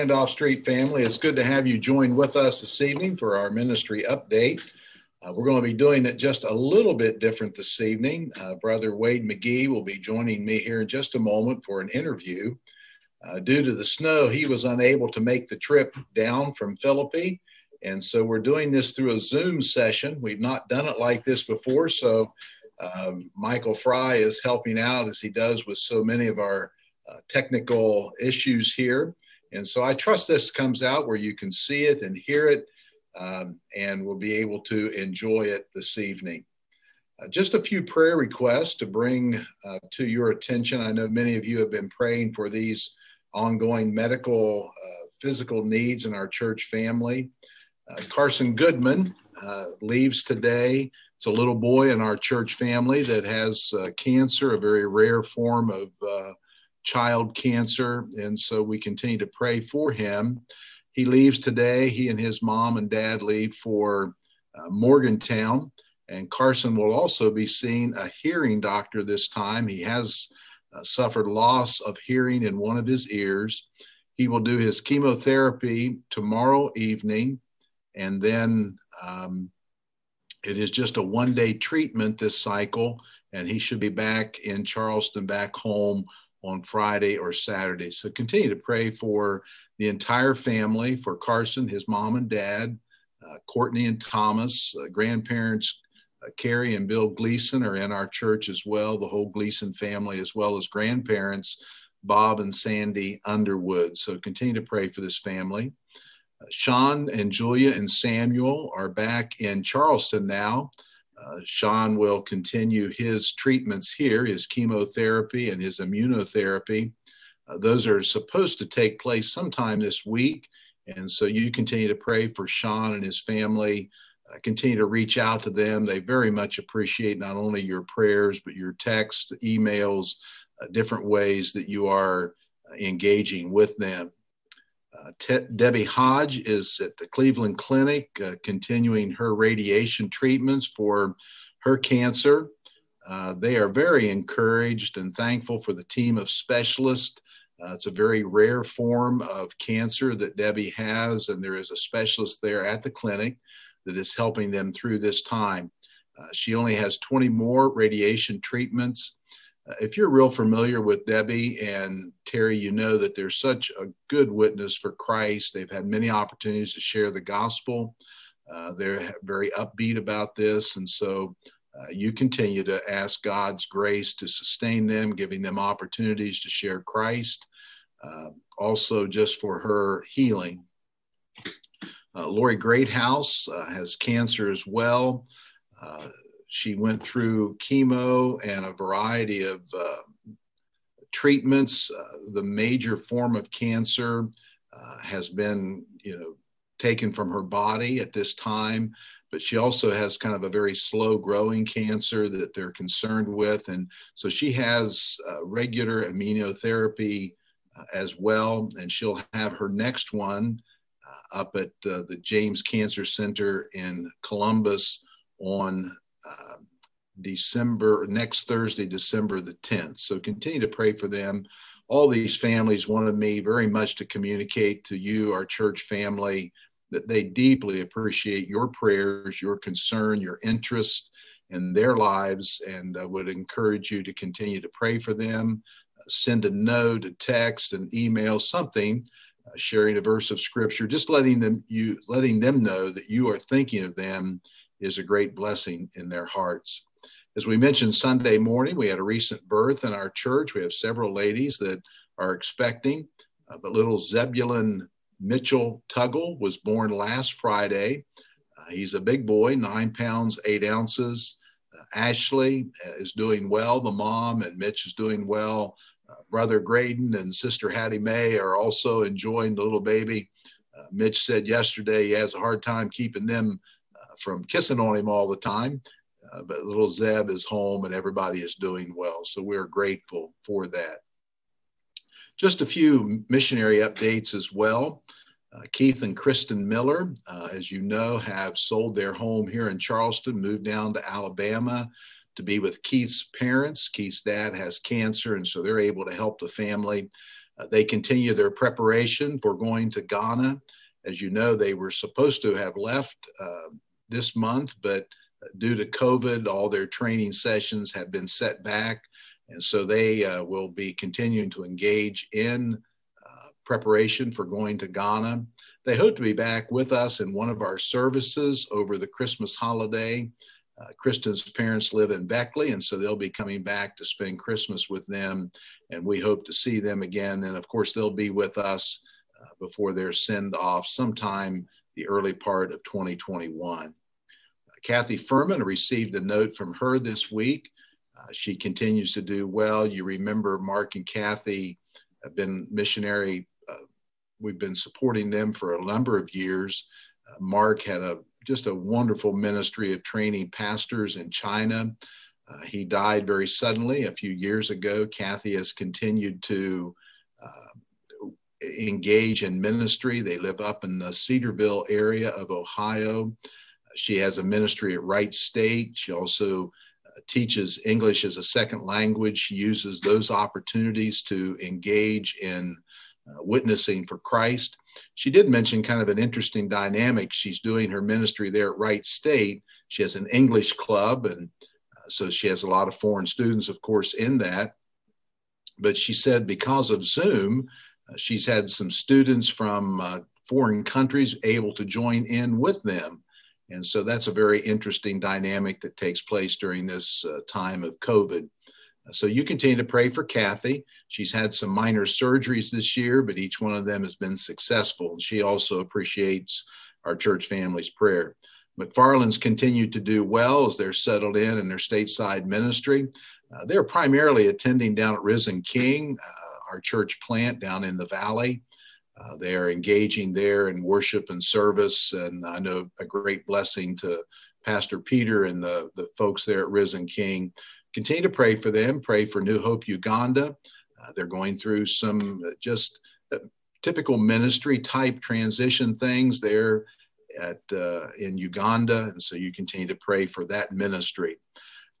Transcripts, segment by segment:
Randolph Street family, it's good to have you join with us this evening for our ministry update. Uh, we're going to be doing it just a little bit different this evening. Uh, Brother Wade McGee will be joining me here in just a moment for an interview. Uh, due to the snow, he was unable to make the trip down from Philippi. And so we're doing this through a Zoom session. We've not done it like this before. So um, Michael Fry is helping out as he does with so many of our uh, technical issues here. And so I trust this comes out where you can see it and hear it um, and will be able to enjoy it this evening. Uh, just a few prayer requests to bring uh, to your attention. I know many of you have been praying for these ongoing medical, uh, physical needs in our church family. Uh, Carson Goodman uh, leaves today. It's a little boy in our church family that has uh, cancer, a very rare form of child cancer. And so we continue to pray for him. He leaves today. He and his mom and dad leave for uh, Morgantown. And Carson will also be seeing a hearing doctor this time. He has uh, suffered loss of hearing in one of his ears. He will do his chemotherapy tomorrow evening. And then um, it is just a one day treatment this cycle. And he should be back in Charleston, back home on Friday or Saturday. So continue to pray for the entire family, for Carson, his mom and dad, uh, Courtney and Thomas, uh, grandparents. Uh, Carrie and Bill Gleason are in our church as well, the whole Gleason family, as well as grandparents, Bob and Sandy Underwood. So continue to pray for this family. Uh, Sean and Julia and Samuel are back in Charleston now. Uh, Sean will continue his treatments here, his chemotherapy and his immunotherapy. Uh, those are supposed to take place sometime this week. And so you continue to pray for Sean and his family. Uh, continue to reach out to them. They very much appreciate not only your prayers, but your text, emails, uh, different ways that you are uh, engaging with them. Uh, Te- Debbie Hodge is at the Cleveland Clinic uh, continuing her radiation treatments for her cancer. Uh, they are very encouraged and thankful for the team of specialists. Uh, it's a very rare form of cancer that Debbie has, and there is a specialist there at the clinic that is helping them through this time. Uh, she only has 20 more radiation treatments if you're real familiar with Debbie and Terry, you know that they're such a good witness for Christ. They've had many opportunities to share the gospel. Uh, they're very upbeat about this. And so uh, you continue to ask God's grace to sustain them, giving them opportunities to share Christ, uh, also just for her healing. Uh, Lori Greathouse uh, has cancer as well. Uh, she went through chemo and a variety of uh, treatments. Uh, the major form of cancer uh, has been, you know, taken from her body at this time, but she also has kind of a very slow growing cancer that they're concerned with. And so she has uh, regular immunotherapy uh, as well, and she'll have her next one uh, up at the James Cancer Center in Columbus on December, next Thursday, December the 10th. So continue to pray for them. All these families wanted me very much to communicate to you, our church family, that they deeply appreciate your prayers, your concern, your interest in their lives, and uh, would encourage you to continue to pray for them. Send a note, a text, an email, something, uh, sharing a verse of scripture, just letting them you letting them know that you are thinking of them is a great blessing in their hearts. As we mentioned Sunday morning, we had a recent birth in our church. We have several ladies that are expecting, uh, but little Zebulon Mitchell Tuggle was born last Friday. Uh, he's a big boy, nine pounds, eight ounces. Uh, Ashley uh, is doing well, the mom, and Mitch is doing well. Uh, brother Graydon and sister Hattie Mae are also enjoying the little baby. Uh, Mitch said yesterday he has a hard time keeping them from kissing on him all the time. Uh, but little Zeb is home and everybody is doing well. So we're grateful for that. Just a few missionary updates as well. Uh, Keith and Kristen Miller, uh, as you know, have sold their home here in Charleston, moved down to Alabama to be with Keith's parents. Keith's dad has cancer, and so they're able to help the family. Uh, they continue their preparation for going to Ghana. As you know, they were supposed to have left uh, this month, but due to COVID, all their training sessions have been set back. And so they uh, will be continuing to engage in uh, preparation for going to Ghana. They hope to be back with us in one of our services over the Christmas holiday. Uh, Kristen's parents live in Beckley, and so they'll be coming back to spend Christmas with them, and we hope to see them again. And of course, they'll be with us uh, before their send off sometime the early part of 2021. Kathy Furman received a note from her this week. Uh, she continues to do well. You remember Mark and Kathy have been missionary. Uh, we've been supporting them for a number of years. Uh, Mark had a just a wonderful ministry of training pastors in China. Uh, he died very suddenly a few years ago. Kathy has continued to uh, engage in ministry. They live up in the Cedarville area of Ohio. She has a ministry at Wright State. She also uh, teaches English as a second language. She uses those opportunities to engage in uh, witnessing for Christ. She did mention kind of an interesting dynamic. She's doing her ministry there at Wright State. She has an English club, and uh, so she has a lot of foreign students, of course, in that. But she said because of Zoom, uh, she's had some students from uh, foreign countries able to join in with them. And so that's a very interesting dynamic that takes place during this uh, time of COVID. So you continue to pray for Kathy. She's had some minor surgeries this year, but each one of them has been successful. And she also appreciates our church family's prayer. McFarland's continued to do well as they're settled in in their stateside ministry. Uh, they're primarily attending down at Risen King, uh, our church plant down in the valley. Uh, they are engaging there in worship and service, and I know a great blessing to Pastor Peter and the, the folks there at Risen King. Continue to pray for them. Pray for New Hope Uganda. Uh, they're going through some uh, just uh, typical ministry type transition things there at uh, in Uganda, and so you continue to pray for that ministry.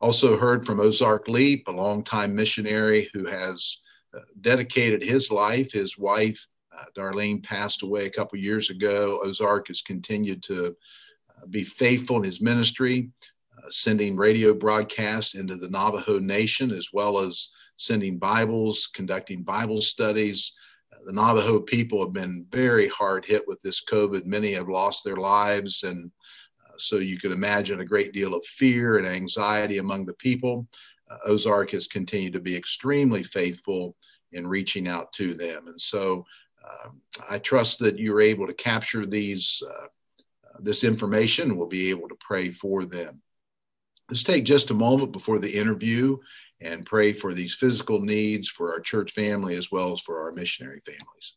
Also heard from Ozark Leap, a longtime missionary who has dedicated his life. His wife uh, Darlene passed away a couple years ago. Ozark has continued to be faithful in his ministry sending radio broadcasts into the Navajo Nation, as well as sending Bibles, conducting Bible studies. Uh, the Navajo people have been very hard hit with this COVID. Many have lost their lives, and uh, so you can imagine a great deal of fear and anxiety among the people. Uh, Ozark has continued to be extremely faithful in reaching out to them, and so uh, I trust that you're able to capture these uh, this information. We'll be able to pray for them. Let's take just a moment before the interview and pray for these physical needs for our church family as well as for our missionary families.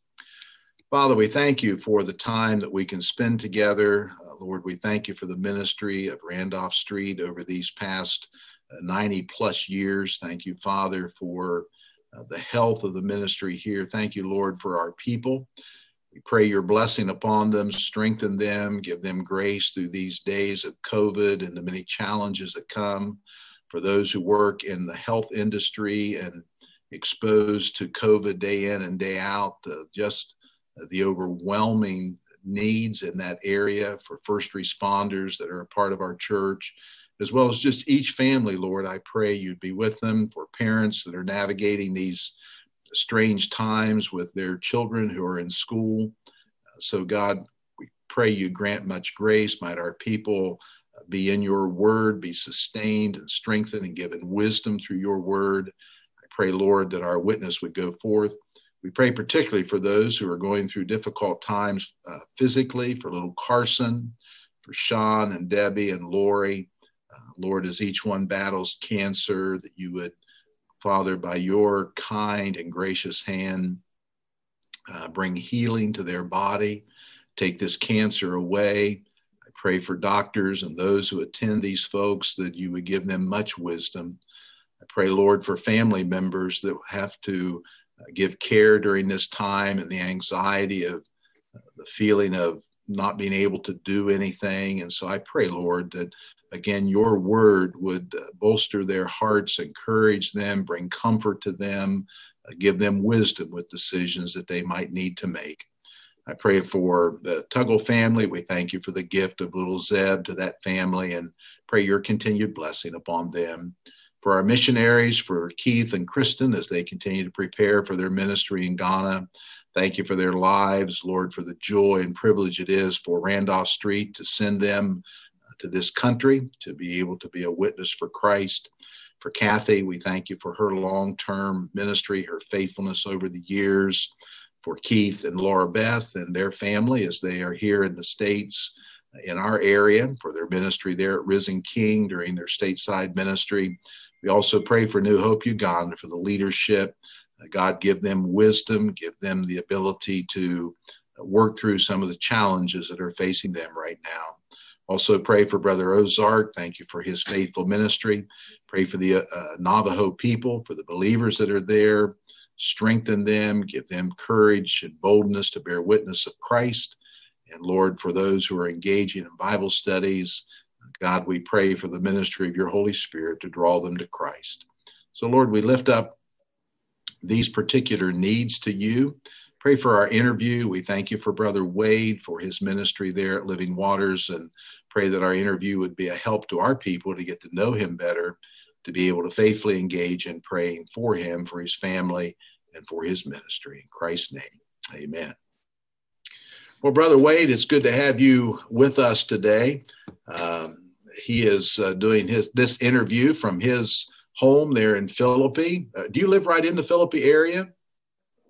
Father, we thank you for the time that we can spend together. Uh, Lord, we thank you for the ministry of Randolph Street over these past uh, 90 plus years. Thank you, Father, for uh, the health of the ministry here. Thank you, Lord, for our people. We pray your blessing upon them, strengthen them, give them grace through these days of COVID and the many challenges that come for those who work in the health industry and exposed to COVID day in and day out, uh, just the overwhelming needs in that area for first responders that are a part of our church, as well as just each family, Lord. I pray you'd be with them for parents that are navigating these strange times with their children who are in school. So, God, we pray you grant much grace. Might our people be in your word, be sustained and strengthened and given wisdom through your word. I pray, Lord, that our witness would go forth. We pray particularly for those who are going through difficult times uh, physically, for little Carson, for Sean and Debbie and Lori. Lord, as each one battles cancer, that you would Father, by your kind and gracious hand, uh, bring healing to their body, take this cancer away. I pray for doctors and those who attend these folks that you would give them much wisdom. I pray, Lord, for family members that have to uh, give care during this time and the anxiety of uh, the feeling of not being able to do anything. And so I pray, Lord, that again, your word would uh, bolster their hearts, encourage them, bring comfort to them, Uh, give them wisdom with decisions that they might need to make. I pray for the Tuggle family. We thank you for the gift of little Zeb to that family and pray your continued blessing upon them. For our missionaries, for Keith and Kristen as they continue to prepare for their ministry in Ghana, thank you for their lives, Lord, for the joy and privilege it is for Randolph Street to send them to this country to be able to be a witness for Christ. For Kathy, we thank you for her long term ministry, her faithfulness over the years for Keith and Laura Beth and their family as they are here in the States in our area for their ministry there at Risen King during their stateside ministry. We also pray for New Hope Uganda for the leadership. God give them wisdom, give them the ability to work through some of the challenges that are facing them right now. Also, pray for Brother Ozark. Thank you for his faithful ministry. Pray for the uh, Navajo people, for the believers that are there strengthen them, give them courage and boldness to bear witness of Christ. And Lord, for those who are engaging in Bible studies, God, we pray for the ministry of your Holy Spirit to draw them to Christ. So, Lord, we lift up these particular needs to you. Pray for our interview. We thank you for Brother Wade for his ministry there at Living Waters and pray that our interview would be a help to our people to get to know him better, to be able to faithfully engage in praying for him, for his family, and for his ministry. In Christ's name, amen. Well, Brother Wade, it's good to have you with us today. Um, he is uh, doing his this interview from his home there in Philippi. Uh, do you live right in the Philippi area?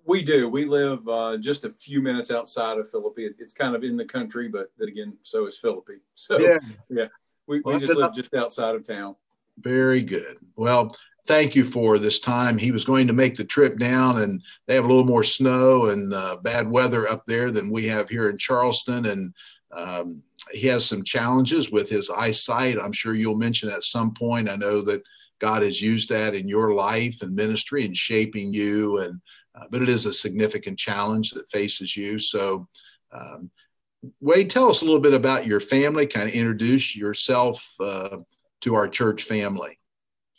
We do. We live uh, just a few minutes outside of Philippi. It's kind of in the country, but then again, so is Philippi. So yeah, yeah we, well, we just live just outside of town. Very good. Well, thank you for this time. He was going to make the trip down, and they have a little more snow and uh, bad weather up there than we have here in Charleston. And um, he has some challenges with his eyesight. I'm sure you'll mention at some point. I know that God has used that in your life and ministry and shaping you, and uh, but it is a significant challenge that faces you. So. Um, Wade, tell us a little bit about your family. Kind of introduce yourself uh, to our church family.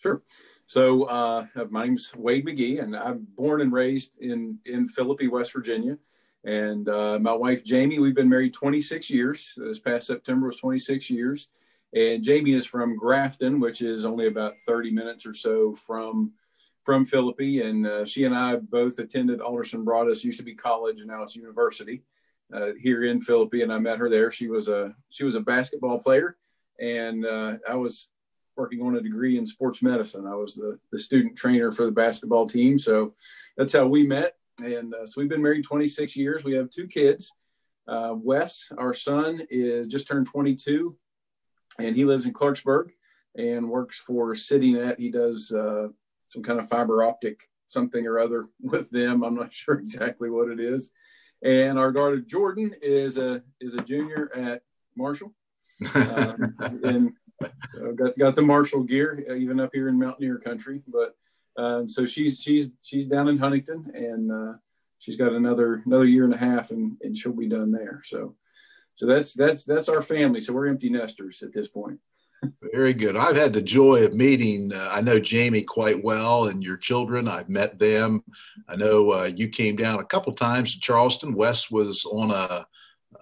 Sure. So uh, my name's Wade McGee, and I'm born and raised in in Philippi, West Virginia. And uh, my wife Jamie, we've been married 26 years. This past September was 26 years. And Jamie is from Grafton, which is only about 30 minutes or so from from Philippi. And uh, she and I both attended Alderson Broaddus, used to be college, and now it's university uh, here in Philippi. And I met her there. She was a she was a basketball player, and uh, I was working on a degree in sports medicine. I was the, the student trainer for the basketball team. So that's how we met. And uh, so we've been married 26 years. We have two kids. Uh, Wes, our son, is just turned 22 and he lives in Clarksburg and works for CityNet. He does uh, some kind of fiber optic something or other with them. I'm not sure exactly what it is. And our daughter Jordan is a is a junior at Marshall, um, and so got got the Marshall gear uh, even up here in Mountaineer country. But uh, so she's she's she's down in Huntington, and uh, she's got another another year and a half, and and she'll be done there. So so that's that's that's our family. So we're empty nesters at this point. Very good. I've had the joy of meeting. Uh, I know Jamie quite well, and your children. I've met them. I know uh, you came down a couple times to Charleston. Wes was on a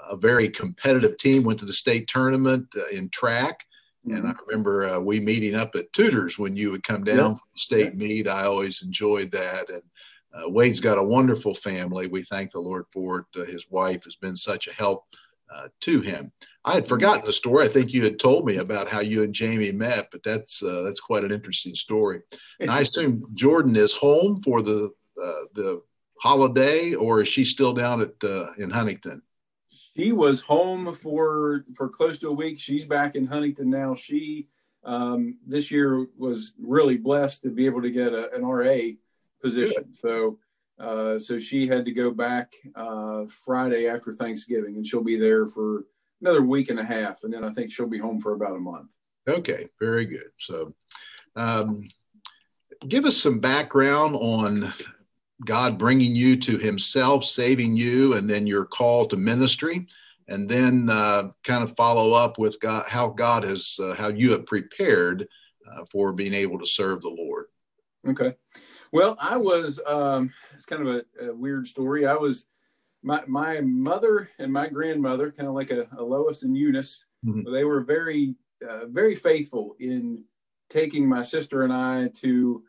a very competitive team. Went to the state tournament uh, in track, Mm-hmm. And I remember uh, we meeting up at Tudor's when you would come down yeah. for the state yeah. meet. I always enjoyed that. And uh, Wade's got a wonderful family. We thank the Lord for it. Uh, his wife has been such a help uh, to him. I had forgotten the story. I think you had told me about how you and Jamie met, but that's uh, that's quite an interesting story. And I assume Jordan is home for the uh, the holiday, or is she still down at in Huntington? she was home for for close to a week. She's back in Huntington now. She um, this year was really blessed to be able to get a, an RA position. So uh, so she had to go back uh, Friday after Thanksgiving, and she'll be there for another week and a half, and then I think she'll be home for about a month. Okay, very good. So. Um, give us some background on God bringing you to Himself, saving you, and then your call to ministry, and then uh, kind of follow up with God, how God has, uh, how you have prepared uh, for being able to serve the Lord. Okay. Well, I was. Um, it's kind of a, a, weird story. I was my my mother and my grandmother, kind of like a, a Lois and Eunice. Mm-hmm. They were very uh, very faithful in taking my sister and I to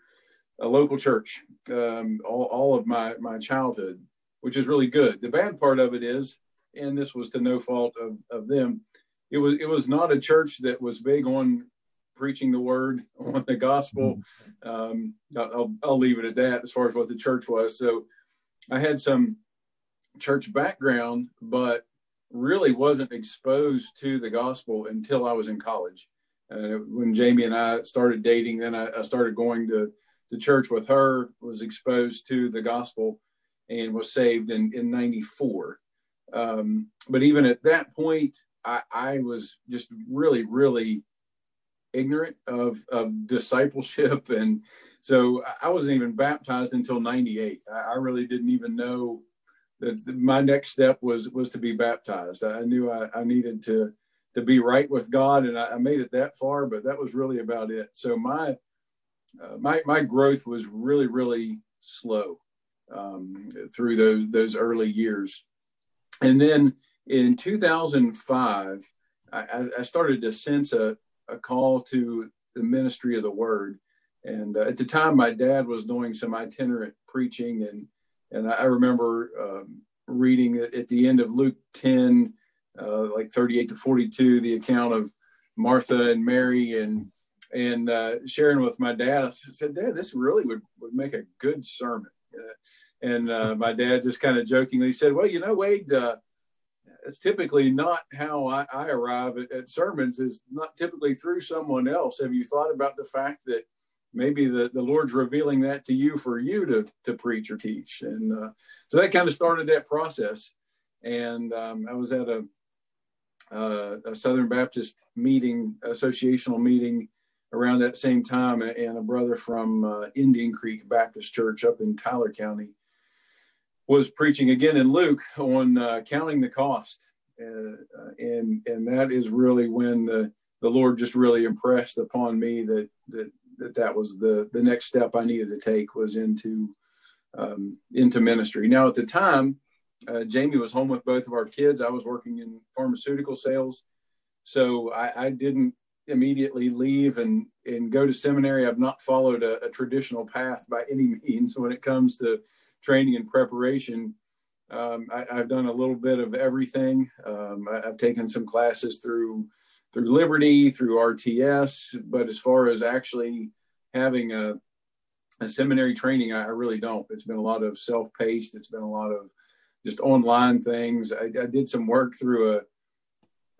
a local church um, all, all of my my childhood, which is really good. The bad part of it is, and this was to no fault of, of them, it was it was not a church that was big on preaching the word on the gospel. Mm-hmm. Um, I'll, I'll leave it at that as far as what the church was. So I had some church background, but really wasn't exposed to the gospel until I was in college. Uh, when Jamie and I started dating, then I, I started going to, to church with her, was exposed to the gospel, and was saved in, in 94. Um, but even at that point, I, I was just really, really ignorant of, of discipleship. And so I wasn't even baptized until 98. I, really didn't even know that my next step was, was to be baptized. I knew I, I needed to, to be right with God. And I, I, made it that far, but that was really about it. So my, uh, my, my growth was really, really slow um, through those, those early years. And then in 2005, I, I started to sense a, a call to the ministry of the word. And uh, at the time, my dad was doing some itinerant preaching, and and I remember um, reading at the end of Luke 10, uh, like 38 to 42, the account of Martha and Mary, and and uh, sharing with my dad. I said, Dad, this really would would make a good sermon. Uh, and uh, my dad just kind of jokingly said, Well, you know, Wade uh, it's typically not how I, I arrive at, at, sermons is not typically through someone else. Have you thought about the fact that maybe the, the Lord's revealing that to you for you to, to preach or teach? And uh, so that kind of started that process. And um, I was at a, uh, a Southern Baptist meeting, associational meeting around that same time. And a brother from uh, Indian Creek Baptist Church up in Tyler County was preaching again in Luke on uh, counting the cost, uh, and and that is really when the the Lord just really impressed upon me that that that, that was the the next step I needed to take was into um, into ministry. Now at the time, uh, Jamie was home with both of our kids. I was working in pharmaceutical sales, so I, I didn't immediately leave and and go to seminary. I've not followed a, a traditional path by any means when it comes to training and preparation, um, I, have done a little bit of everything. Um, I, have taken some classes through through Liberty, through RTS, but as far as actually having a, a seminary training, I, I, really don't. It's been a lot of self-paced. It's been a lot of just online things. I, I did some work through a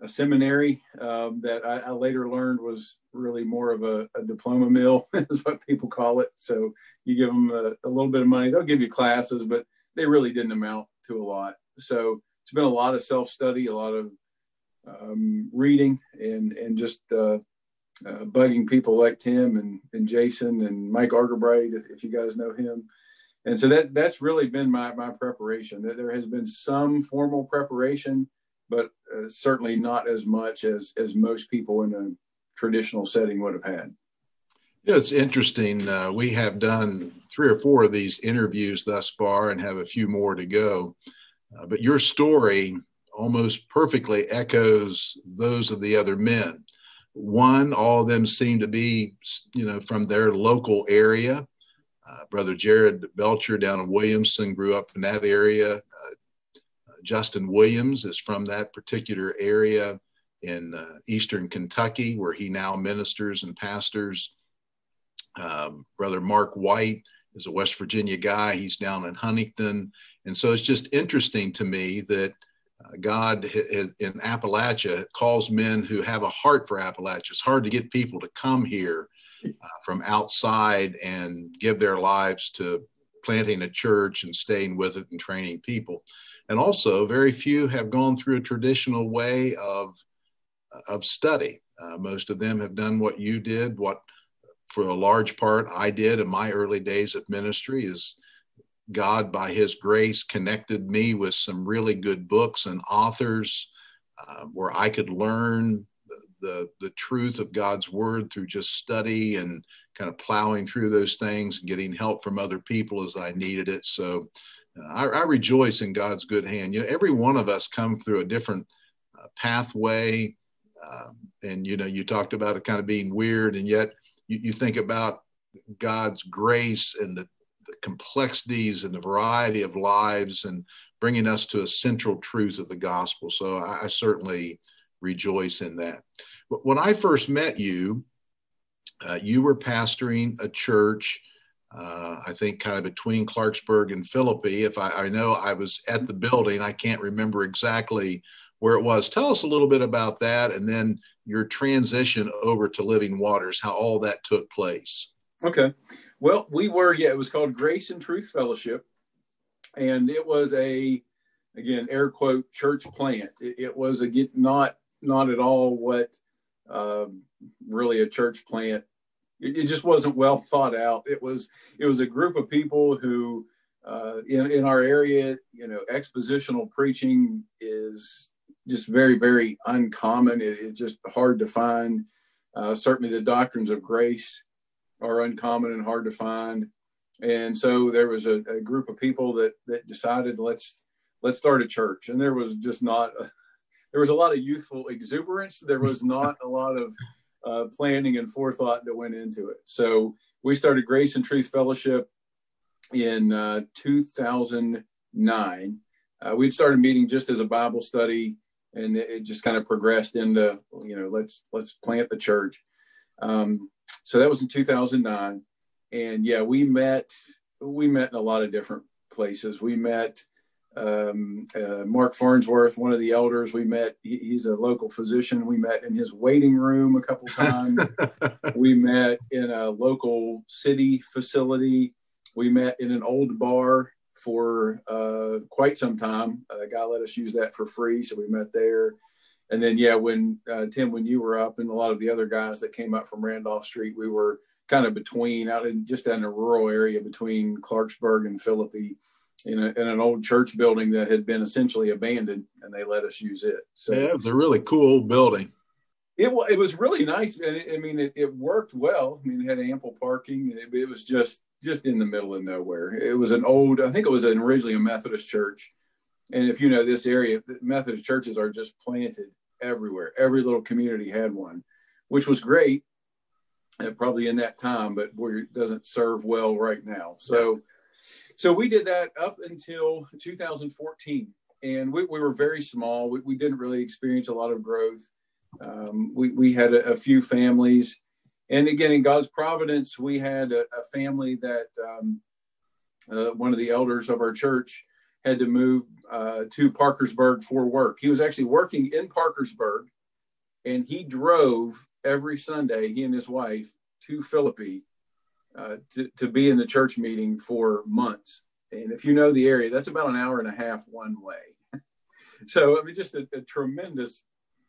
a seminary um, that I, I, later learned was really more of a, a, diploma mill, is what people call it. So you give them a, a, little bit of money, they'll give you classes, but they really didn't amount to a lot. So it's been a lot of self study, a lot of um, reading, and and just uh, uh, bugging people like Tim and, and Jason and Mike Argerbright, if, if you guys know him. And so that that's really been my my preparation. There has been some formal preparation but uh, certainly not as much as as most people in a traditional setting would have had. Yeah, it's interesting. Uh, we have done three or four of these interviews thus far and have a few more to go. Uh, but your story almost perfectly echoes those of the other men. One, all of them seem to be, you know, from their local area. Uh, Brother Jared Belcher down in Williamson grew up in that area. Justin Williams is from that particular area in uh, eastern Kentucky, where he now ministers and pastors. Um, Brother Mark White is a West Virginia guy. He's down in Huntington. And so it's just interesting to me that uh, God in Appalachia calls men who have a heart for Appalachia. It's hard to get people to come here uh, from outside and give their lives to planting a church and staying with it and training people. And also, very few have gone through a traditional way of, of study. Uh, most of them have done what you did, what for a large part I did in my early days of ministry is God, by His grace, connected me with some really good books and authors uh, where I could learn the the truth of God's word through just study and kind of plowing through those things and getting help from other people as I needed it. So I, I, rejoice in God's good hand. You know, every one of us come through a different uh, pathway, uh, and you know, you talked about it kind of being weird, and yet you, you think about God's grace and the, the complexities and the variety of lives and bringing us to a central truth of the gospel. So I, I certainly rejoice in that. But when I first met you, uh, you were pastoring a church, uh, I think, kind of between Clarksburg and Philippi. If I, I, know I was at the building, I can't remember exactly where it was. Tell us a little bit about that, and then your transition over to Living Waters, how all that took place. Okay. Well, we were, yeah, it was called Grace and Truth Fellowship. And it was a, again, air quote, church plant. It, it was, a, not, not at all what um, really a church plant. It, it, just wasn't well thought out. It was, it was a group of people who, uh, in, in our area, you know, expositional preaching is just very, very uncommon. It, it's just hard to find. Uh, certainly the doctrines of grace are uncommon and hard to find. And so there was a, a group of people that that decided let's let's start a church. And there was just not a, there was a lot of youthful exuberance. There was not a lot of uh, planning and forethought that went into it. So we started Grace and Truth Fellowship in uh, 2009. Uh, we'd started meeting just as a Bible study, and it just kind of progressed into you know let's let's plant the church. Um, so that was in 2009 and yeah we met we met in a lot of different places we met um, uh, mark farnsworth one of the elders we met he, he's a local physician. We met in his waiting room a couple times. We met in a local city facility. We met in an old bar for uh, quite some time. A guy let us use that for free so we met there. And then yeah, when uh, Tim, when you were up, and a lot of the other guys that came up from Randolph Street, we were kind of between out in just in a rural area between Clarksburg and Philippi. In, a, in, an old church building that had been essentially abandoned, and they let us use it. So yeah, it was a really cool building. It, it was really nice, and it, I mean, it, it, worked well. I mean, it had ample parking, and it, it was just just in the middle of nowhere. It was an old, I think it was an, originally a Methodist church, and if you know this area, Methodist churches are just planted everywhere. Every little community had one, which was great, uh, probably in that time, but it doesn't serve well right now. So, so we did that up until 2014, and we, we were very small. We, we didn't really experience a lot of growth. Um, we we had a, a, few families, and again, in God's providence, we had a, a family that um, uh, one of the elders of our church had to move uh, to Parkersburg for work. He was actually working in Parkersburg, and he drove every Sunday, he and his wife, to Philippi uh, to, to be in the church meeting for months. And if you know the area, that's about an hour and a half one way. so, I mean, just a, a, tremendous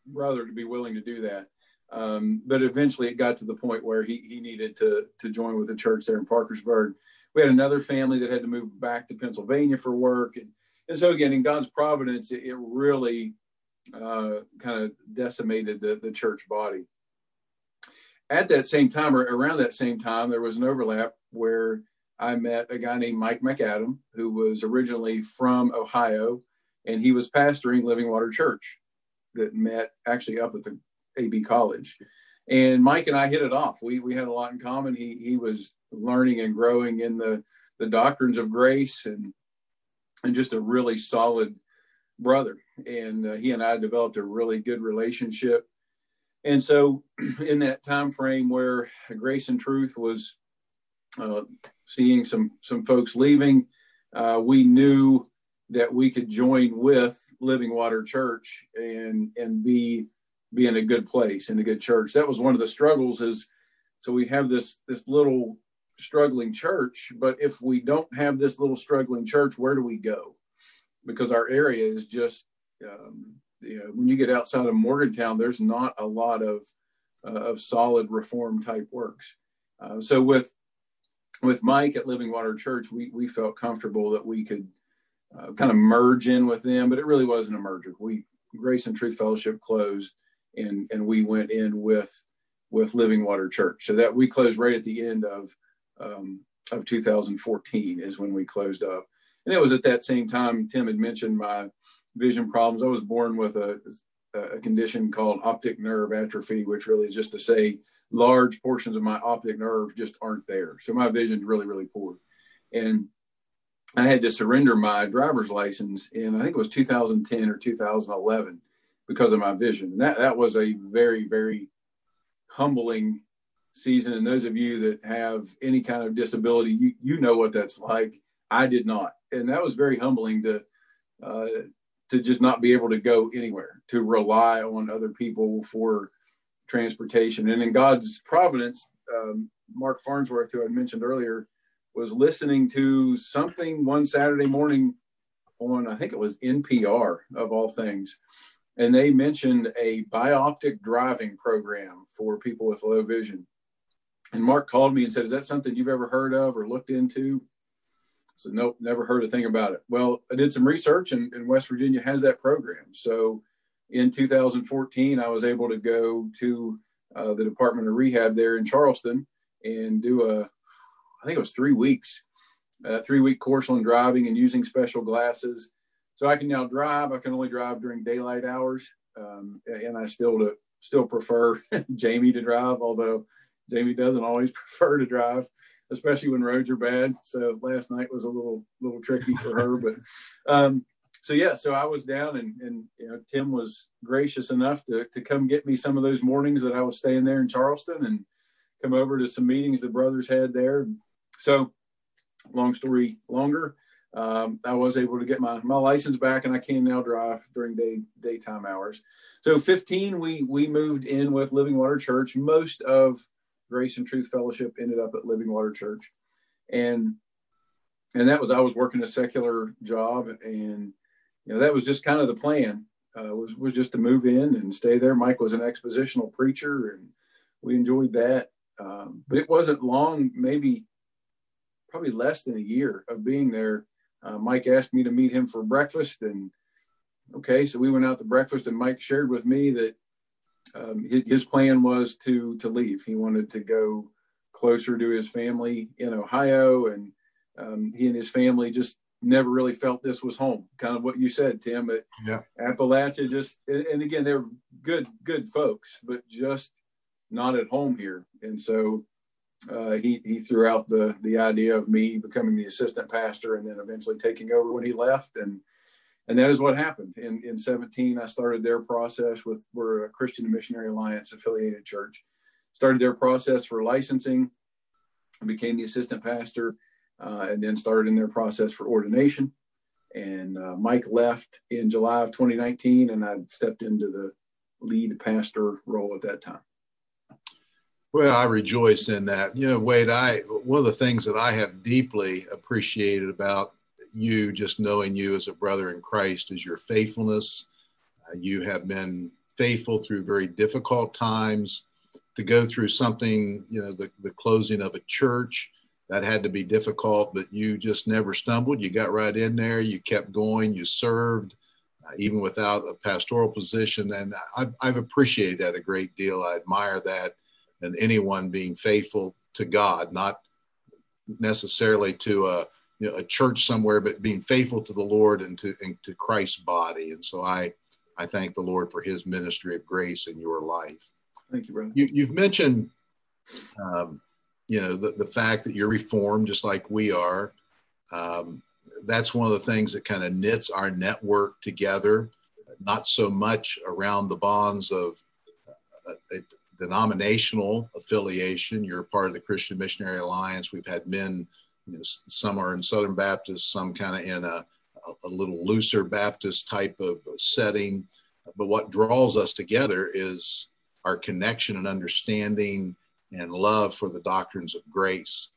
brother to be willing to do that. Um, but eventually it got to the point where he, he needed to, to join with the church there in Parkersburg we had another family that had to move back to Pennsylvania for work. And, and so again, in God's providence, it, it really uh, kind of decimated the, the church body. At that same time, or around that same time, there was an overlap where I met a guy named Mike McAdam, who was originally from Ohio, and he was pastoring Living Water Church that met actually up at the AB College. And Mike and I hit it off. We, we had a lot in common. He, he was learning and growing in the, the doctrines of grace and, and just a really solid brother. And uh, he and I developed a really good relationship. And so, in that time frame where Grace and Truth was uh, seeing some some folks leaving, uh, we knew that we could join with Living Water Church and and be be in a good place in a good church. That was one of the struggles. Is so we have this this little struggling church. But if we don't have this little struggling church, where do we go? Because our area is just, um, you know, when you get outside of Morgantown, there's not a lot of uh, of solid reform type works. Uh, so with with Mike at Living Water Church, we we felt comfortable that we could uh, kind of merge in with them, but it really wasn't a merger. We Grace and Truth Fellowship closed, and and we went in with with Living Water Church. So that we closed right at the end of um, of 2014 is when we closed up, and it was at that same time Tim had mentioned my vision problems. I was born with a a condition called optic nerve atrophy, which really is just to say large portions of my optic nerve just aren't there. So my vision's really, really poor. And I had to surrender my driver's license in, I think it was 2010 or 2011 because of my vision. And that, that was a very, very humbling season. And those of you that have any kind of disability, you, you know what that's like. I did not. And that was very humbling to, uh, to just not be able to go anywhere, to rely on other people for transportation. And in God's providence, um, Mark Farnsworth, who I mentioned earlier, was listening to something one Saturday morning on, I think it was NPR of all things. And they mentioned a bioptic driving program for people with low vision. And Mark called me and said, Is that something you've ever heard of or looked into? So nope, never heard a thing about it. Well, I did some research, and, and West Virginia has that program. So in 2014, I was able to go to uh, the Department of Rehab there in Charleston and do a, I think it was three weeks, a three week course on driving and using special glasses. So I can now drive. I can only drive during daylight hours, um, and I still to, still prefer Jamie to drive, although Jamie doesn't always prefer to drive especially when roads are bad. So last night was a little little tricky for her, but um, so yeah, so I was down and and you know Tim was gracious enough to to come get me some of those mornings that I was staying there in Charleston and come over to some meetings the brothers had there. So long story longer, um, I was able to get my my license back and I can now drive during day daytime hours. So 15 we we moved in with Living Water Church. Most of Grace and Truth Fellowship ended up at Living Water Church, and and that was I was working a secular job, and you know that was just kind of the plan uh, was was just to move in and stay there. Mike was an expositional preacher, and we enjoyed that. Um, but it wasn't long, maybe probably less than a year of being there. Uh, Mike asked me to meet him for breakfast, and okay, so we went out to breakfast, and Mike shared with me that um, his, his, plan was to to leave. He wanted to go closer to his family in Ohio, and um, he and his family just never really felt this was home. Kind of what you said, Tim. But yeah. Appalachia just, and again, they're good good folks, but just not at home here. And so uh, he he threw out the the idea of me becoming the assistant pastor, and then eventually taking over when he left, and and that is what happened. In, in 17 i started their process with we're a christian missionary alliance affiliated church. Started their process for licensing became the assistant pastor uh, and then started in their process for ordination. And uh, mike left in july of 2019 and i stepped into the lead pastor role at that time. Well i rejoice in that. You know wade i one of the things that i have deeply appreciated about you, just knowing you as a brother in Christ, is your faithfulness. Uh, you have been faithful through very difficult times. To go through something, you know, the, the closing of a church, that had to be difficult, but you just never stumbled. You got right in there, you kept going, you served. Uh, even without a pastoral position. And I've, I've, appreciated that a great deal. I admire that and anyone being faithful to God, not necessarily to a, you know, a church somewhere, but being faithful to the Lord and to, and to Christ's body. And so I, I thank the Lord for his ministry of grace in your life. Thank you, brother. You, have mentioned, um, you know, the, the fact that you're reformed just like we are. Um, that's one of the things that kind of knits our network together, not so much around the bonds of a, a denominational affiliation. You're part of the Christian Missionary Alliance. We've had men you know, some are in Southern Baptist, some kind of in a, a little looser Baptist type of setting. But what draws us together is our connection and understanding and love for the doctrines of grace.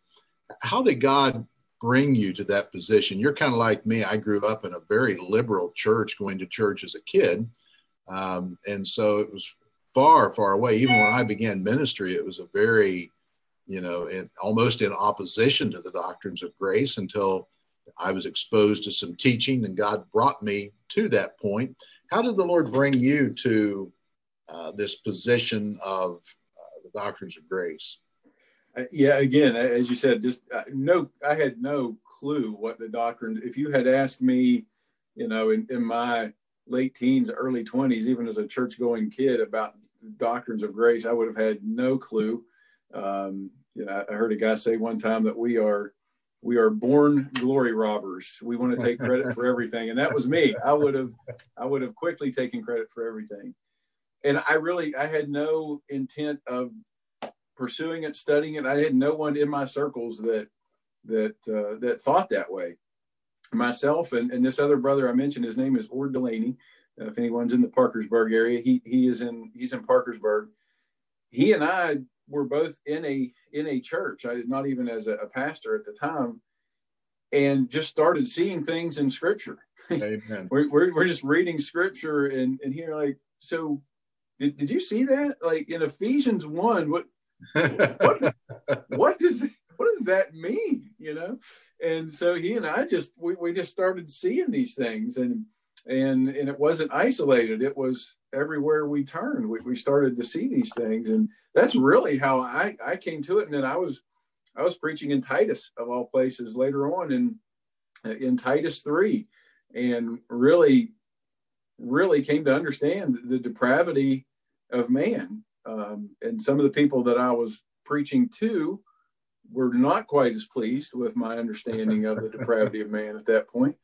How did God bring you to that position? You're kind of like me. I grew up in a very liberal church, going to church as a kid. Um, and so it was far, far away. Even when I began ministry, it was a very you know, in, almost in opposition to the doctrines of grace until I was exposed to some teaching and God brought me to that point. How did the Lord bring you to uh, this position of uh, the doctrines of grace? Uh, yeah, again, as you said, just uh, no, I had no clue what the doctrine. If you had asked me, you know, in, in my late teens, early twenties, even as a church-going kid, about doctrines of grace, I would have had no clue. Um, you know, I heard a guy say one time that we are we are born glory robbers. We want to take credit for everything, and that was me. I would have I would have quickly taken credit for everything, and I really I had no intent of pursuing it, studying it. I had no one in my circles that that uh, that thought that way. Myself and, and this other brother I mentioned, his name is Ord Delaney. Uh, if anyone's in the Parkersburg area, he he is in he's in Parkersburg. He and I were both in a in a church. I did not even as a, a pastor at the time, and just started seeing things in Scripture. Amen. we're, we're we're just reading Scripture and and here like so. Did, did you see that? Like in Ephesians one, what what, what does what does that mean? You know, and so he and I just we, we just started seeing these things, and and and it wasn't isolated. It was everywhere we turned. We, we started to see these things, and that's really how I I came to it. And then I was I was preaching in Titus of all places later on in in Titus three, and really really came to understand the depravity of man um, and some of the people that I was preaching to were not quite as pleased with my understanding of the depravity of man at that point.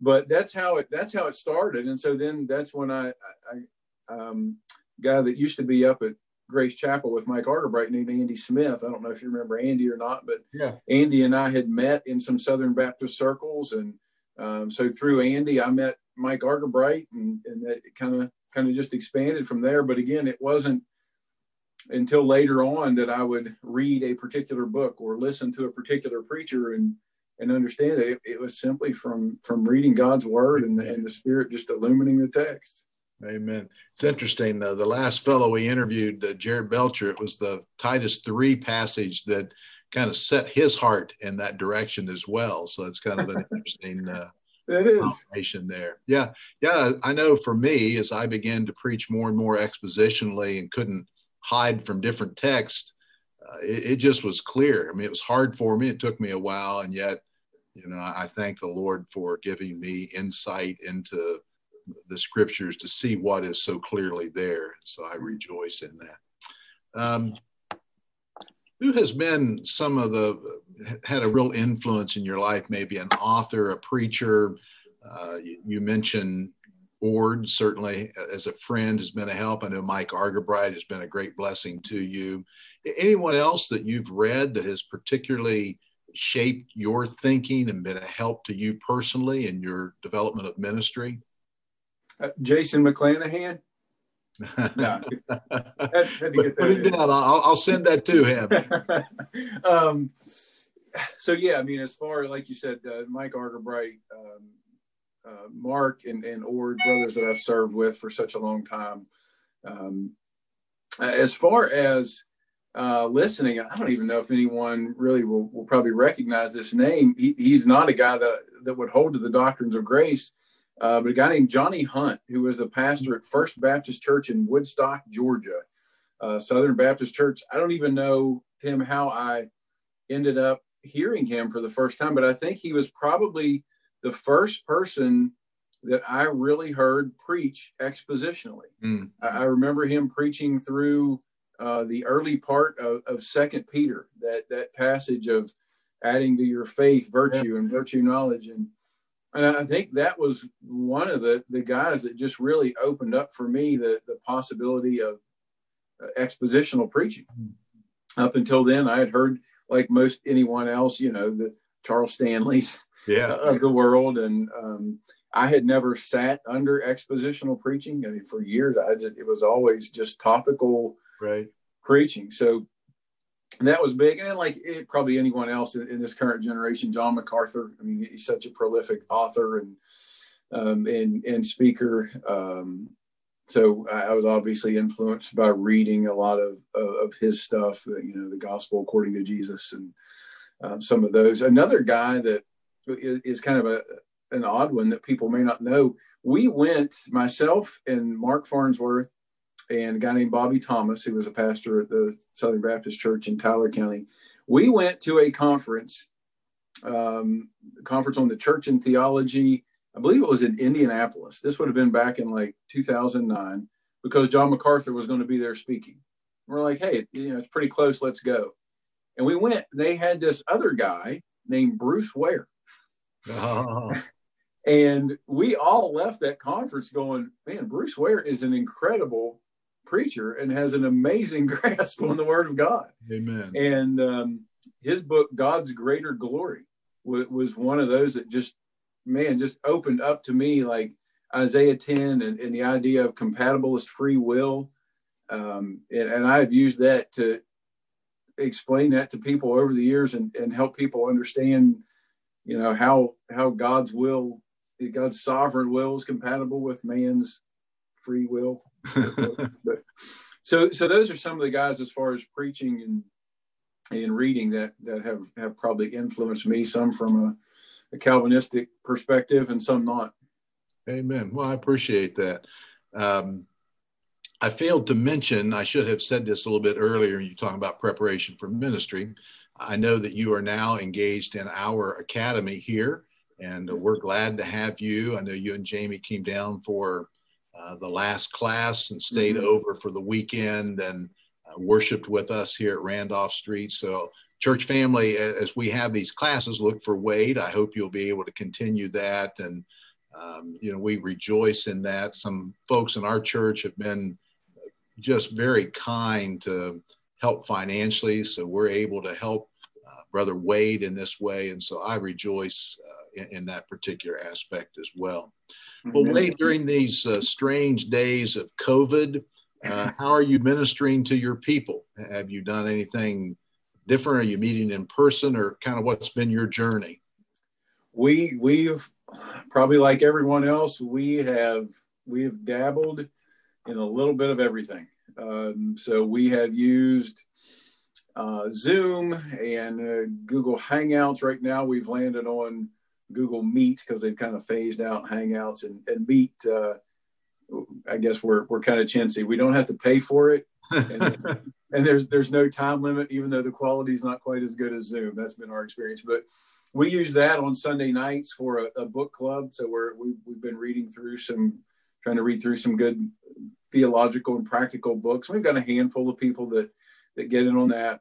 But that's how it that's how it started, and so then that's when I, I um, guy that used to be up at Grace Chapel with Mike Arterbright named Andy Smith. I don't know if you remember Andy or not, but yeah. Andy and I had met in some Southern Baptist circles, and um, so through Andy, I met Mike Arterbright, and, and that kind of kind of just expanded from there. But again, it wasn't until later on that I would read a particular book or listen to a particular preacher and and understand it. It, it was simply from from reading God's word and, and the Spirit just illumining the text. Amen. It's interesting. Uh, the last fellow we interviewed, uh, Jared Belcher, it was the Titus three passage that kind of set his heart in that direction as well. So it's kind of an interesting. Uh, it is there. Yeah, yeah. I know for me, as I began to preach more and more expositionally and couldn't hide from different texts, uh, it, it, just was clear. I mean, it was hard for me. It took me a while, and yet, you know, I thank the Lord for giving me insight into the scriptures to see what is so clearly there. So I rejoice in that. Um, who has been some of the had a real influence in your life? Maybe an author, a preacher. Uh, you, you, mentioned Ord certainly as a friend has been a help. I know Mike Argerbright has been a great blessing to you. Anyone else that you've read that has particularly shaped your thinking and been a help to you personally in your development of ministry? Uh, Jason McClanahan. no, had, had Put it down. I'll, I'll, send that to him. um, so yeah, I mean, as far like you said, uh, Mike Argerbright, um, uh, Mark and, and Ord brothers that I've served with for such a long time. Um, as far as uh, listening, I don't even know if anyone really will, will probably recognize this name. He, he's not a guy that, that would hold to the doctrines of grace, uh, but a guy named Johnny Hunt, who was the pastor at First Baptist Church in Woodstock, Georgia, uh, Southern Baptist Church. I don't even know, Tim, how I ended up hearing him for the first time, but I think he was probably – the first person that I really heard preach expositionally. Mm. I, remember him preaching through uh, the early part of, of Second Peter, that that passage of adding to your faith virtue yeah. and virtue knowledge, and and I think that was one of the the guys that just really opened up for me the the possibility of uh, expositional preaching. Mm. Up until then, I had heard like most anyone else, you know, the Charles Stanley's yeah. of the world. And um, I had never sat under expositional preaching. I mean, for years, I just, it was always just topical right. preaching. So that was big. And like it, probably anyone else in, in, this current generation, John MacArthur, I mean, he's such a prolific author and, um, and, and speaker. Um, so I, I, was obviously influenced by reading a lot of, of, of his stuff, you know, the gospel according to Jesus and um, some of those. Another guy that is kind of a an odd one that people may not know. We went myself and Mark Farnsworth and a guy named Bobby Thomas, who was a pastor at the Southern Baptist Church in Tyler County. We went to a conference, um, conference on the church and theology. I believe it was in Indianapolis. This would have been back in like 2009 because John MacArthur was going to be there speaking. We're like, hey, you know, it's pretty close. Let's go. And we went. They had this other guy named Bruce Ware. Oh. and we all left that conference going, man, Bruce Ware is an incredible preacher and has an amazing grasp on the Word of God. Amen. And um, his book, God's Greater Glory, w- was one of those that just, man, just opened up to me like Isaiah 10 and, and the idea of compatibilist free will. Um, and, and I've used that to explain that to people over the years and, and help people understand, you know, how how God's will, God's sovereign will is compatible with man's free will. so so those are some of the guys as far as preaching and and reading that that have have probably influenced me. Some from a, a Calvinistic perspective and some not. Amen. Well, I appreciate that. Um, I failed to mention, I should have said this a little bit earlier. You talking about preparation for ministry. I know that you are now engaged in our academy here, and we're glad to have you. I know you and Jamie came down for the last class and stayed mm-hmm. over for the weekend and uh, worshiped with us here at Randolph Street. So, church family, as we have these classes, look for Wade. I hope you'll be able to continue that. And, um, you know, we rejoice in that. Some folks in our church have been just very kind to help financially. So, we're able to help uh, Brother Wade in this way. And so, I rejoice uh, in, in that particular aspect as well. Well, Wade, during these uh, strange days of COVID, uh, how are you ministering to your people? Have you done anything different? Are you meeting in person, or kind of what's been your journey? We we've probably like everyone else, we have we have dabbled in a little bit of everything. Um, so we have used uh, Zoom and uh, Google Hangouts. Right now, we've landed on Google Meet because they've kind of phased out Hangouts and, and Meet. Uh, I guess we're we're kind of chintzy. We don't have to pay for it, and, and, there's there's no time limit, even though the quality is not quite as good as Zoom. That's been our experience. But we use that on Sunday nights for a, a book club. So we're we, we've been reading through some, trying to read through some good theological and practical books. We've got a handful of people that that get in on that.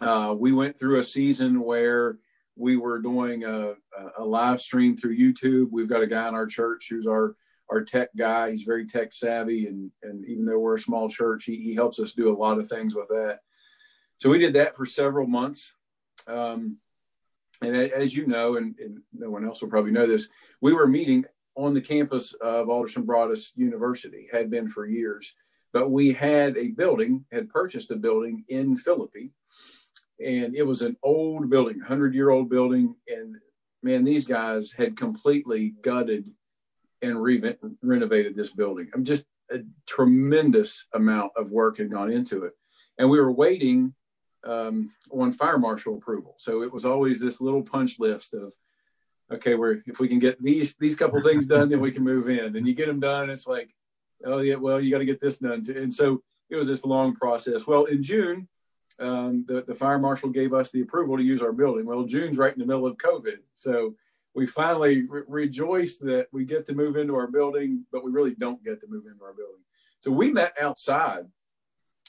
Uh, we went through a season where we were doing a, a, live stream through YouTube. We've got a guy in our church who's our our tech guy. He's very tech savvy, and and even though we're a small church, he, he helps us do a lot of things with that. So we did that for several months. Um, and as you know, and, and, no one else will probably know this, we were meeting on the campus of Alderson Broaddus University, had been for years. But we had a building, had purchased a building in Philippi, and it was an old building, hundred year old building, and man, these guys had completely gutted and re- renovated this building. I'm just a tremendous amount of work had gone into it, and we were waiting um, on fire marshal approval. So it was always this little punch list of, okay, we're if we can get these these couple things done, then we can move in. And you get them done, it's like, oh yeah, well you got to get this done too. And so it was this long process. Well, in June, um, the, the fire marshal gave us the approval to use our building. Well, June's right in the middle of COVID. So we finally re- rejoice that we get to move into our building, but we really don't get to move into our building. So we met outside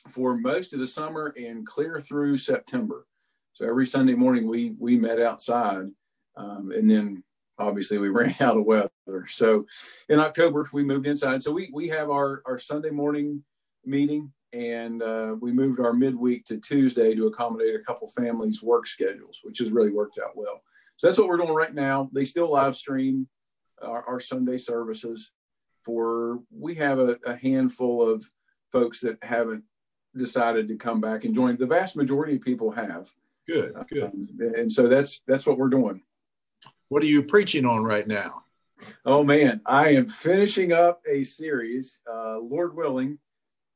for most of the summer and clear through September. So every Sunday morning we we met outside, um, and then obviously we ran out of weather. So in October we moved inside. So we we have our our Sunday morning meeting and uh, we moved our midweek to Tuesday to accommodate a couple families' work schedules, which has really worked out well. So that's what we're doing right now. They still live stream our, our Sunday services. For we have a, a, handful of folks that haven't decided to come back and join. The vast majority of people have. Good, good. Um, and so that's that's what we're doing. What are you preaching on right now? Oh man, I am finishing up a series, uh, Lord willing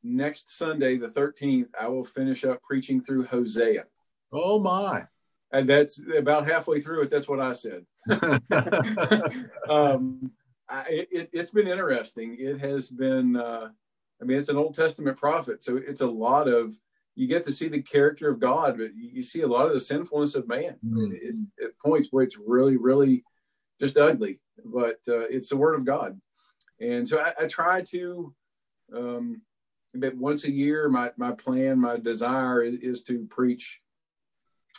next Sunday, the 13th, I will finish up preaching through Hosea. Oh, my. And that's about halfway through it. That's what I said. um, I, it, has been interesting. It has been, uh, I mean, it's an Old Testament prophet, so it's a lot of you get to see the character of God, but you see a lot of the sinfulness of man mm. at, points where it's really, really just ugly. But uh, it's the Word of God, and so I, I try to. Um, but once a year, my my plan, my desire is, is to preach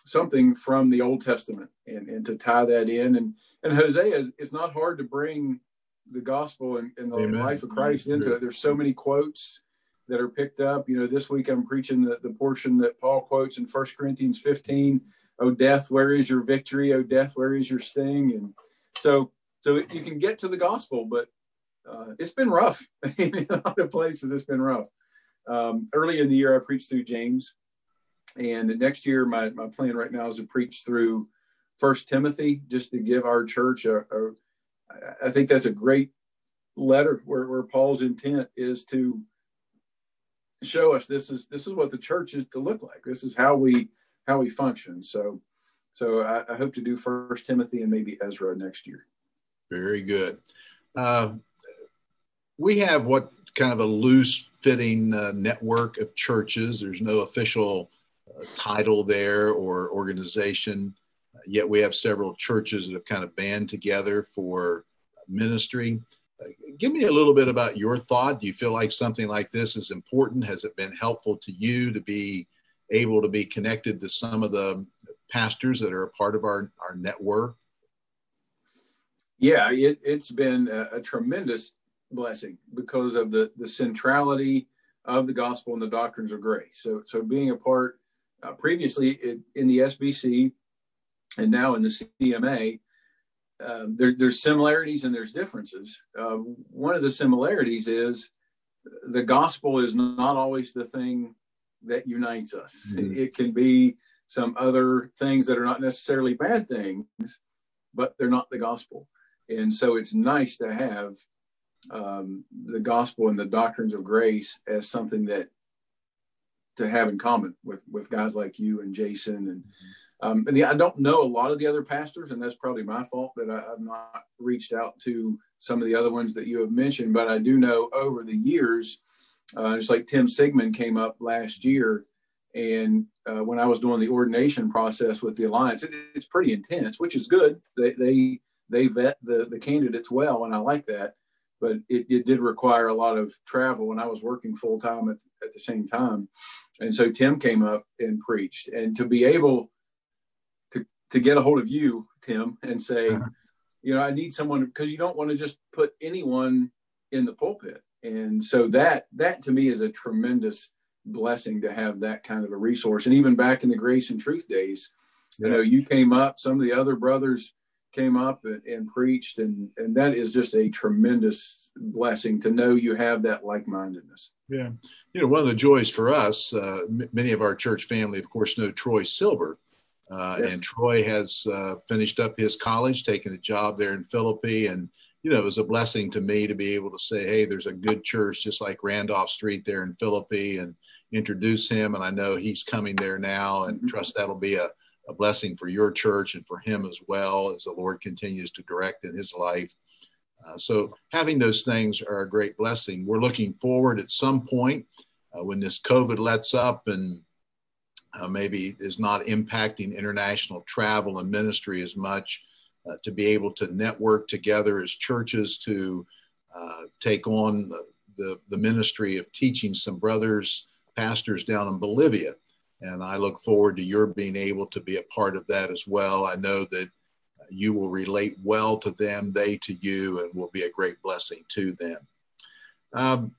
something from the Old Testament and, and to tie that in. And and Hosea, it's not hard to bring the gospel and, and the Amen. life of Christ into it. There's so many quotes that are picked up. You know, this week I'm preaching the, the portion that Paul quotes in First Corinthians 15. Oh, death, where is your victory? Oh, death, where is your sting? And so, so you can get to the gospel, but uh, it's been rough in a lot of places. It's been rough. Um, early in the year, I preached through James, and the next year, my my plan right now is to preach through First Timothy, just to give our church a, a I think that's a great letter where, where Paul's intent is to show us this is this is what the church is to look like. This is how we how we function. So so I, I hope to do First Timothy and maybe Ezra next year. Very good. Uh, we have what kind of a loose fitting uh, network of churches. There's no official uh, title there or organization. yet we have several churches that have kind of band together for ministry give me a little bit about your thought. Do you feel like something like this is important? Has it been helpful to you to be able to be connected to some of the pastors that are a part of our, our network? Yeah, it, has been a, a, tremendous blessing because of the, the centrality of the gospel and the doctrines of grace. So, so being a part uh, previously in, in the SBC and now in the CMA, um, there, there's similarities and there's differences. Uh, one of the similarities is the gospel is not always the thing that unites us. Mm-hmm. It, it, can be some other things that are not necessarily bad things, but they're not the gospel. And so it's nice to have um, the gospel and the doctrines of grace as something that to have in common with with guys like you and Jason and. Mm-hmm um, and I don't know a lot of the other pastors, and that's probably my fault that I, have not reached out to some of the other ones that you have mentioned. But I do know over the years, uh, just like Tim Sigmund came up last year, and uh, when I was doing the ordination process with the alliance, it, it's pretty intense, which is good. They they they vet the the candidates well, and I like that. But it, it did require a lot of travel, and I was working full time at, at the same time. And so Tim came up and preached, and to be able to to get a hold of you, Tim, and say, uh-huh. you know, I need someone because you don't want to just put anyone in the pulpit. And so that that to me is a tremendous blessing to have that kind of a resource. And even back in the grace and truth days, yeah. you know, you came up, some of the other brothers came up and, and, preached, and and that is just a tremendous blessing to know you have that like-mindedness. Yeah, you know, one of the joys for us, uh, m- many of our church family, of course, know Troy Silver uh, yes. And Troy has uh, finished up his college, taken a job there in Philippi. And, you know, it was a blessing to me to be able to say, hey, there's a good church just like Randolph Street there in Philippi and introduce him. And I know he's coming there now and mm-hmm. trust that'll be a, a blessing for your church and for him as well as the Lord continues to direct in his life. Uh, so having those things are a great blessing. We're looking forward at some point uh, when this COVID lets up and uh, maybe is not impacting international travel and ministry as much, uh, to be able to network together as churches to uh, take on the, the, the, ministry of teaching some brothers, pastors down in Bolivia. And I look forward to your being able to be a part of that as well. I know that you will relate well to them, they to you, and will be a great blessing to them. Um,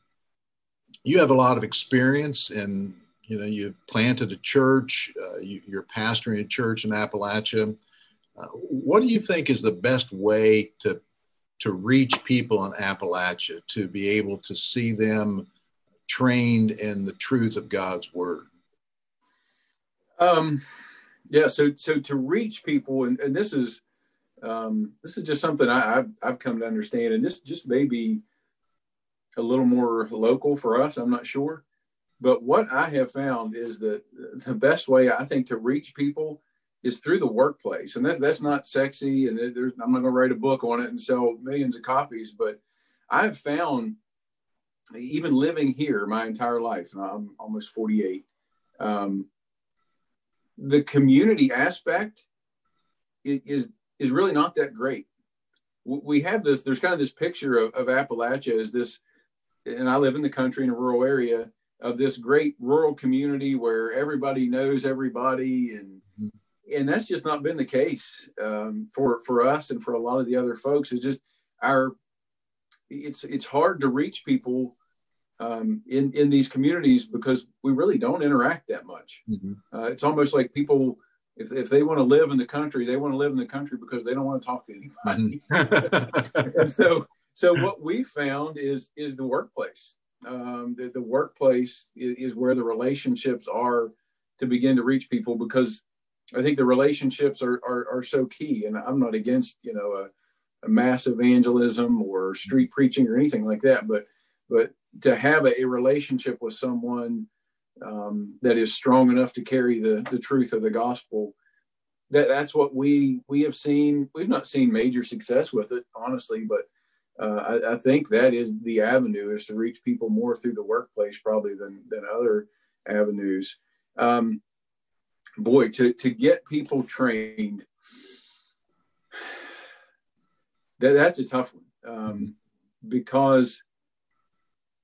you have a lot of experience in you know you've planted a church uh, you, are pastoring a church in appalachia uh, what do you think is the best way to to reach people in appalachia to be able to see them trained in the truth of god's word um yeah so so to reach people and, and this is um this is just something I, have I've come to understand and this just may be a little more local for us i'm not sure but what I have found is that the best way I think to reach people is through the workplace. And that, that's not sexy. And I'm not going to write a book on it and sell millions of copies. But I've found even living here my entire life, I'm almost 48. Um, the community aspect is is really not that great. We have this. There's kind of this picture of, of Appalachia as this, and I live in the country in a rural area of this great rural community where everybody knows everybody, and mm-hmm. and that's just not been the case um, for for us and for a lot of the other folks. It's just our it's it's hard to reach people um, in in these communities because we really don't interact that much. Mm-hmm. Uh, it's almost like people, if if they want to live in the country, they want to live in the country because they don't want to talk to anybody. Mm-hmm. and so so what we found is is the workplace. Um, the, the workplace is, is where the relationships are to begin to reach people because I think the relationships are, are, are so key. And I'm not against you know a, a mass evangelism or street preaching or anything like that, but but to have a, a relationship with someone um, that is strong enough to carry the the truth of the gospel that that's what we we have seen. We've not seen major success with it honestly but uh, I, I, think that is the avenue is to reach people more through the workplace probably than than other avenues. Um, boy to to get people trained that that's a tough one um, because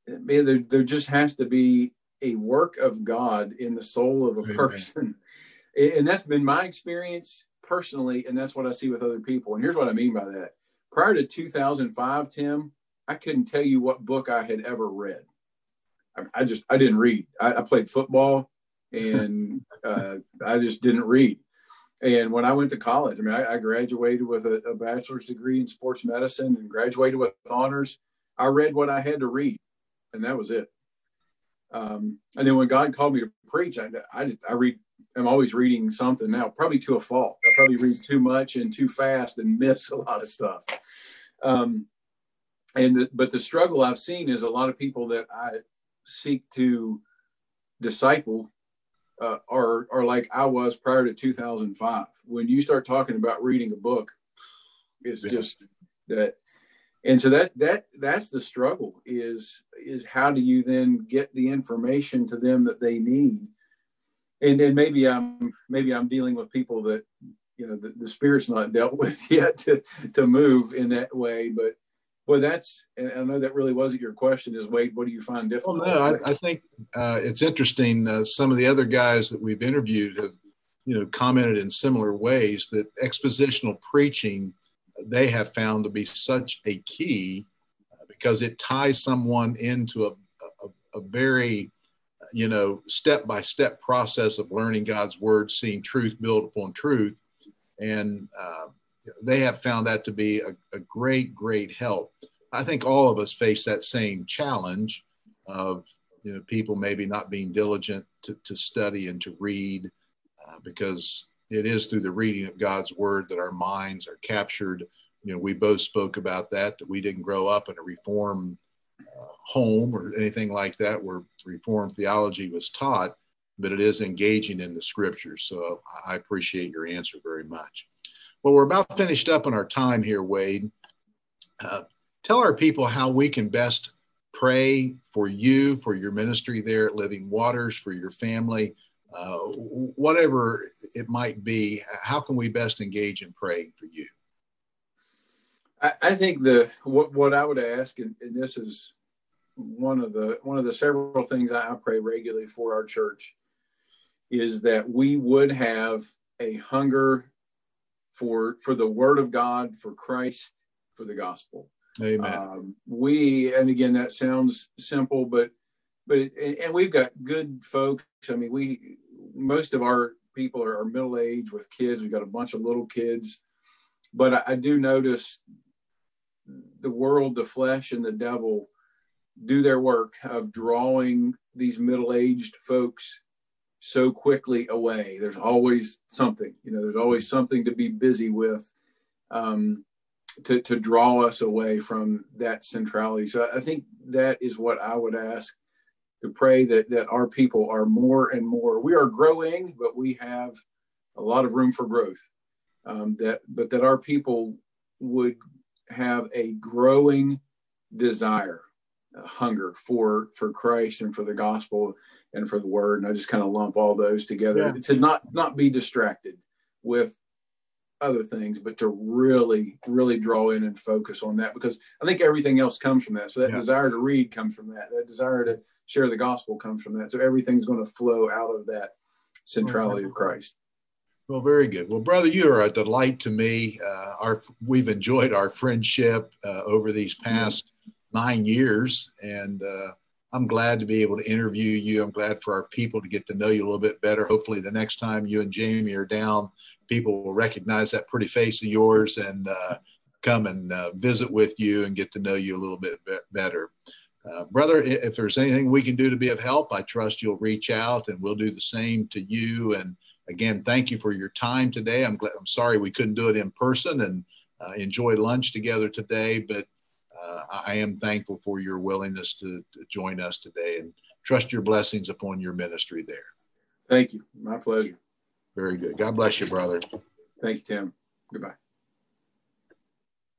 man, there, there just has to be a work of God in the soul of a Amen. person. And that's been my experience personally, and that's what I see with other people. And here's what I mean by that. Prior to 2005, Tim, I couldn't tell you what book I had ever read. I, I just I didn't read. I, I played football, and uh, I just didn't read. And when I went to college, I mean, I, I graduated with a, a bachelor's degree in sports medicine and graduated with honors. I read what I had to read and that was it. Um, and then when God called me to preach, I, I, I read, I'm always reading something now, probably to a fault. I probably read too much and too fast and miss a lot of stuff. Um, and the, but the struggle I've seen is a lot of people that I seek to disciple uh, are are like I was prior to 2005. When you start talking about reading a book, it's yeah. just that and so that that that's the struggle is is how do you then get the information to them that they need? And then maybe i'm maybe i'm dealing with people that you know the, the spirit's not dealt with yet to to move in that way but well that's and i know that really wasn't your question is wade what do you find difficult? well, no I, I think uh, it's interesting uh, some of the other guys that we've interviewed have you know commented in similar ways that expositional preaching they have found to be such a key uh, because it ties someone into a, a, a very you know step by step process of learning god's word seeing truth build upon truth. And uh, they have found that to be a, a, great great help. I think all of us face that same challenge of you know people maybe not being diligent to, to study and to read uh, because it is through the reading of God's word that our minds are captured. You know, we both spoke about that, that we didn't grow up in a reformed uh, home or anything like that where reformed theology was taught, but it is engaging in the scriptures. So I appreciate your answer very much. Well, we're about finished up on our time here, Wade. Uh, tell our people how we can best pray for you, for your ministry there at Living Waters, for your family, uh, whatever it might be, how can we best engage in praying for you? I, I think the what, what I would ask, and, and, this is one of the one of the several things I pray regularly for our church, is that we would have a hunger for for the Word of God, for Christ, for the gospel. Amen. Um, we and again that sounds simple, but but it, and we've got good folks. I mean, we most of our people are, are middle aged with kids. We've got a bunch of little kids, but I, I do notice the world, the flesh, and the devil do their work of drawing these middle aged folks so quickly away. There's always something, you know, there's always something to be busy with. Um, to, to draw us away from that centrality. So I think that is what I would ask to pray that that our people are more and more. We are growing, but we have a lot of room for growth. Um, that but that our people would have a growing desire hunger for for Christ and for the gospel and for the word. And I just kind of lump all those together yeah. to not not be distracted with other things, but to really, really draw in and focus on that because I think everything else comes from that. So that yeah. desire to read comes from that. That desire to share the gospel comes from that. So everything's going to flow out of that centrality of Christ. Well, very good. Well, brother, you are a delight to me. Uh, our we've enjoyed our friendship uh, over these past nine years, and uh, I'm glad to be able to interview you. I'm glad for our people to get to know you a little bit better. Hopefully, the next time you and Jamie are down, people will recognize that pretty face of yours and uh, come and uh, visit with you and get to know you a little bit better. Uh, brother, if there's anything we can do to be of help, I trust you'll reach out and we'll do the same to you. And again, thank you for your time today. I'm glad, I'm sorry we couldn't do it in person and uh, enjoy lunch together today, but uh, I am thankful for your willingness to, to join us today and trust your blessings upon your ministry there. Thank you. My pleasure. Very good. God bless you, brother. Thank you, Tim. Goodbye.